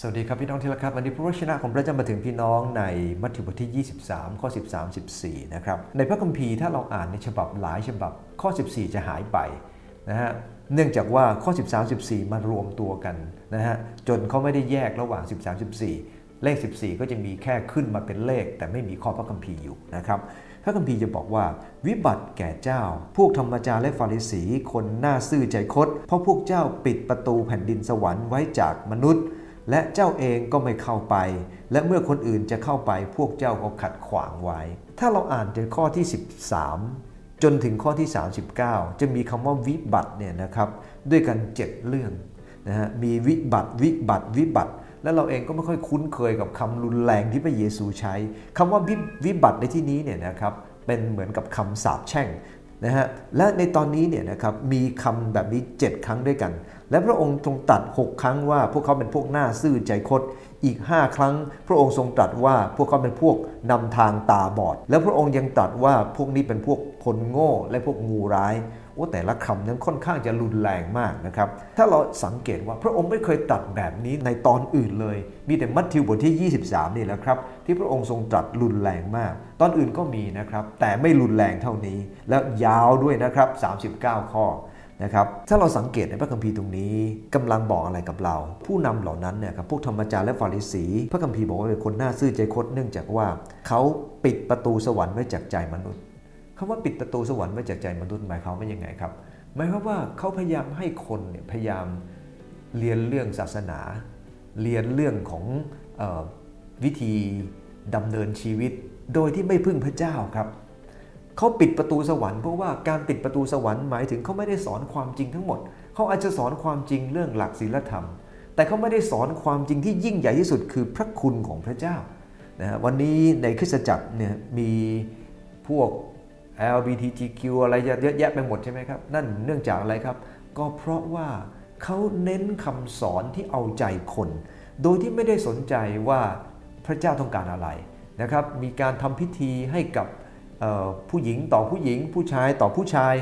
สวัสดีครับพี่น้องที่รักครับวันนี้พระวจนะของพระเจ้ามาถึงพี่น้องในมัทธิวบทที่ 23 ข้อ 13 14 นะครับ ในพระคัมภีร์ถ้าเราอ่านในฉบับหลายฉบับข้อ 14 จะหายไปนะฮะเนื่องจากว่าข้อ 13 14 มารวมตัวกันนะฮะจนเขาไม่ได้แยกระหว่าง 13 14 เลข 14 ก็จะมีแค่ขึ้นมาเป็นเลข แต่ไม่มีข้อพระคัมภีร์อยู่นะครับพระคัมภีร์จะบอกว่า วิบัติแก่เจ้า พวกธรรมจารและฟาริสี คนหน้าซื่อใจคดเพราะพวกเจ้าปิดประตูแผ่นดินสวรรค์ไว้จากมนุษย์ และเจ้าเองก็ไม่เข้าไป และเมื่อคนอื่นจะเข้าไปพวกเจ้าก็ขัดขวางไว้ ถ้าเราอ่านจากข้อที่ 13 จนถึงข้อที่ 39 จะมีคำว่าวิบัติเนี่ยนะครับด้วยกัน 7 เรื่องนะฮะมีวิบัติวิบัติวิบัติ แล้วเราเองก็ไม่ค่อยคุ้นเคยกับคำรุนแรงที่พระเยซูใช้คำว่าวิวิบัติในที่นี้เนี่ยนะครับเป็นเหมือนกับคำสาปแช่ง นะฮะและในตอนนี้เนี่ยนะครับมีคำแบบนี้ 7 ครั้งด้วยกัน และพระองค์ทรงตัด 6 ครั้งว่าพวกเขาเป็นพวกหน้าซื่อใจคดอีก 5 ครั้ง พระองค์ทรงตรัสว่าพวกเขาเป็นพวกนำทางตาบอด แล้วพระองค์ยังตรัสว่าพวกนี้เป็นพวกคนโง่และพวกงูร้าย โอ้แต่ละคำนั้นค่อนข้างจะรุนแรงมากนะครับ ถ้าเราสังเกตว่าพระองค์ไม่เคยตรัสแบบนี้ในตอนอื่นเลย มีแต่มัทธิวบทที่ 23 นี่แหละครับ ที่พระองค์ทรงตรัสรุนแรงมาก ตอนอื่นก็มีนะครับ แต่ไม่รุนแรงเท่านี้ และยาวด้วยนะครับ 39 ข้อนะครับถ้าเราสังเกตในพระคัมภีร์ตรงนี้กำลังบอกอะไรกับเรา ผู้นำเหล่านั้นเนี่ยครับพวกธรรมจารและฟาริสี พระคัมภีร์บอกว่าเป็นคนหน้าซื่อใจคดเนื่องจากว่า เขาปิดประตูสวรรค์ไว้จากใจมนุษย์ คำว่าปิดประตูสวรรค์ไว้จากใจมนุษย์หมายความว่ายังไงครับ หมายความว่าเขาพยายามให้คนเนี่ยพยายามเรียนเรื่องศาสนา เรียนเรื่องของออวิธีดำเนินชีวิต โดยที่ไม่พึ่งพระเจ้าครับเขาปิดประตูสวรรค์เพราะว่าการปิดประตูสวรรค์หมายถึงเขาไม่ได้สอนความจริงทั้งหมดเขาอาจจะสอนความจริงเรื่องหลักศีลธรรม แต่เขาไม่ได้สอนความจริงที่ยิ่งใหญ่ที่สุดคือพระคุณของพระเจ้านะวันนี้ในคริสตจักรเนี่ยมีพวก LGBTQ อะไรเยอะแยะไปหมดใช่ไหมครับ นั่นเนื่องจากอะไรครับ ก็เพราะว่าเขาเน้นคำสอนที่เอาใจคน โดยที่ไม่ได้สนใจว่าพระเจ้าต้องการอะไรนะครับ มีการทำพิธีให้กับผู้หญิงต่อผู้หญิง ผู้ชายต่อผู้ชาย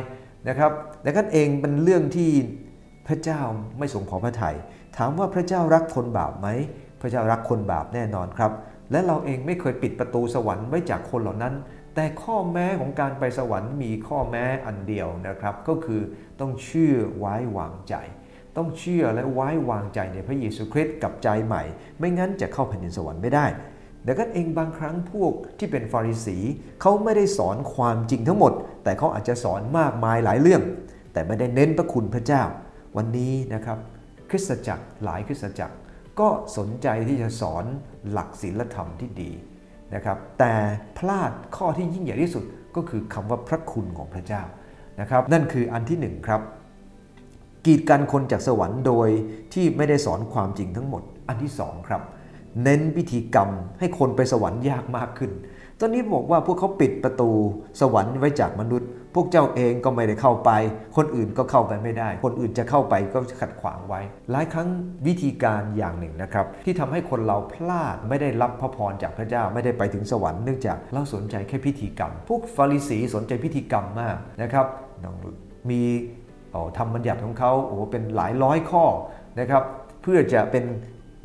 นะครับแต่กันเองเป็นเรื่องที่พระเจ้าไม่สงพอพระทยัยถามว่าพระเจ้ารักคนบาปไหม พระเจ้ารักคนบาปแน่นอนครับ และเราเองไม่เคยปิดประตูสวรรค์ไว้จากคนเหล่านั้น แต่ข้อแม้ของการไปสวรรค์มีข้อแม้อันเดียวนะครับ ก็คือต้องเชื่อไว้วางใจ ต้องเชื่อและไว้วางใจในพระเยซูคริสต์กับใจใหม่ ไม่งั้นจะเข้าแผ่นดินสวรรค์ไม่ได้ดังนั้นเองบางครั้งพวกที่เป็นฟาริสีเขาไม่ได้สอนความจริงทั้งหมด แต่เขาอาจจะสอนมากมายหลายเรื่อง แต่ไม่ได้เน้นพระคุณพระเจ้า วันนี้นะครับคริสตจักรหลายคริสตจักรก็สนใจที่จะสอนหลักศีลธรรมที่ดี นะครับแต่พลาดข้อที่ยิ่งใหญ่ที่สุดก็คือคำว่าพระคุณของพระเจ้านะครับนั่นคืออันที่หนึ่งครับกีดกันคนจากสวรรค์โดยที่ไม่ได้สอนความจริงทั้งหมดอันที่สองครับ เน้นพิธีกรรมให้คนไปสวรรค์ยากมากขึ้น ตอนนี้บอกว่าพวกเขาปิดประตูสวรรค์ไว้จากมนุษย์ พวกเจ้าเองก็ไม่ได้เข้าไป คนอื่นก็เข้าไปไม่ได้ คนอื่นจะเข้าไปก็ขัดขวางไว้ หลายครั้งวิธีการอย่างหนึ่งนะครับ ที่ทำให้คนเราพลาดไม่ได้รับพระพรจากพระเจ้าไม่ได้ไปถึงสวรรค์เนื่องจากเราสนใจแค่พิธีกรรม พวกฟาริสีสนใจพิธีกรรมมากนะครับมีทำบัญญัติของเขาโอ้เป็นหลายร้อยข้อนะครับ เพื่อจะเป็น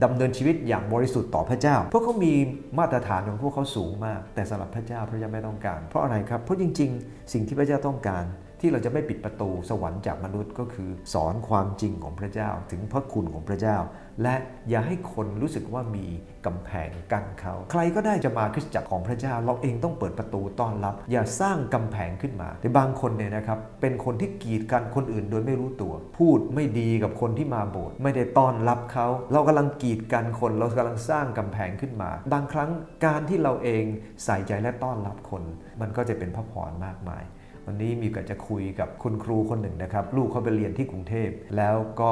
ดำเนินชีวิตอย่างบริสุทธิ์ต่อพระเจ้าเพราะเขามีมาตรฐานของพวกเขาสูงมาก แต่สำหรับพระเจ้าพระเจ้าไม่ต้องการ เพราะอะไรครับ เพราะจริง ๆ สิ่งที่พระเจ้าต้องการ ที่เราจะไม่ปิดประตูสวรรค์จากมนุษย์ก็คือ สอนความจริงของพระเจ้าถึงพระคุณของพระเจ้า และอย่าให้คนรู้สึกว่ามีกำแพงกั้นเขา ใครก็ได้จะมาคริสตจักรของพระเจ้า เราเองต้องเปิดประตูต้อนรับ อย่าสร้างกำแพงขึ้นมา แต่บางคนเนี่ยนะครับ เป็นคนที่กีดกันคนอื่นโดยไม่รู้ตัว พูดไม่ดีกับคนที่มาโบสถ์ไม่ได้ต้อนรับเขา เรากำลังกีดกันคนเรากำลังสร้างกำแพงขึ้นมา บางครั้งการที่เราเองใส่ใจและต้อนรับคน มันก็จะเป็นพระพรมากมาย วันนี้มีก็จะคุยกับคุณครูคนหนึ่งนะครับ ลูกเขาไปเรียนที่กรุงเทพ แล้วก็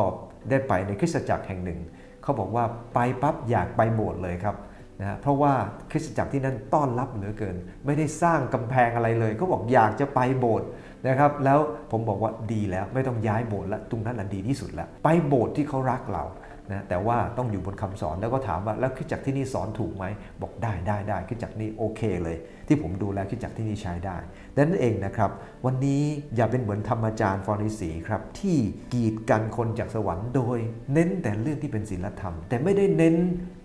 ได้ไปในคริสตจักรแห่งหนึ่ง เขาบอกว่าไปปั๊บอยากไปโบสถ์เลยครับนะเพราะว่าคริสตจักรที่นั่นต้อนรับเหลือเกิน ไม่ได้สร้างกำแพงอะไรเลยเขาบอกอยากจะไปโบสถ์นะครับ แล้วผมบอกว่าดีแล้วไม่ต้องย้ายโบสถ์ล้วตรงนั้นแหละดีที่สุดแล้วไปโบสถ์ที่เขารักเรา นะแต่ว่าต้องอยู่บนคำสอนแล้วก็ถามว่าแล้วคิดจักที่นี่สอนถูกไหมบอกได้ได้ได้คิดจักนี่โอเคเลย ที่ผมดูแลคิดจักที่นี่ใช้ได้ดังนั้นเองนะครับวันนี้อย่าเป็นเหมือนธรรมจารย์ฟอริสีครับที่กีดกันคนจากสวรรค์โดย เน้นแต่เรื่องที่เป็นศีลธรรม แต่ไม่ได้เน้น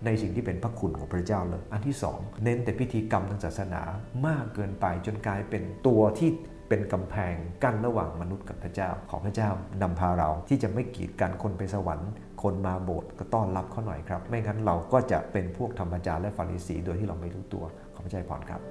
ในสิ่งที่เป็นพระคุณของพระเจ้าเลย อันที่สองเน้นแต่พิธีกรรมทางศาสนามากเกินไปจนกลายเป็นตัวที่เป็นกำแพงกั้นระหว่างมนุษย์กับพระเจ้า ของพระเจ้านำพาเราที่จะไม่กีดกันคนไปสวรรค์ คนมาโบสถ์ก็ต้อนรับเขาหน่อยครับ ไม่งั้นเราก็จะเป็นพวกธรรมจารและฟาริสีโดยที่เราไม่รู้ตัวขอพระเจ้าพรครับ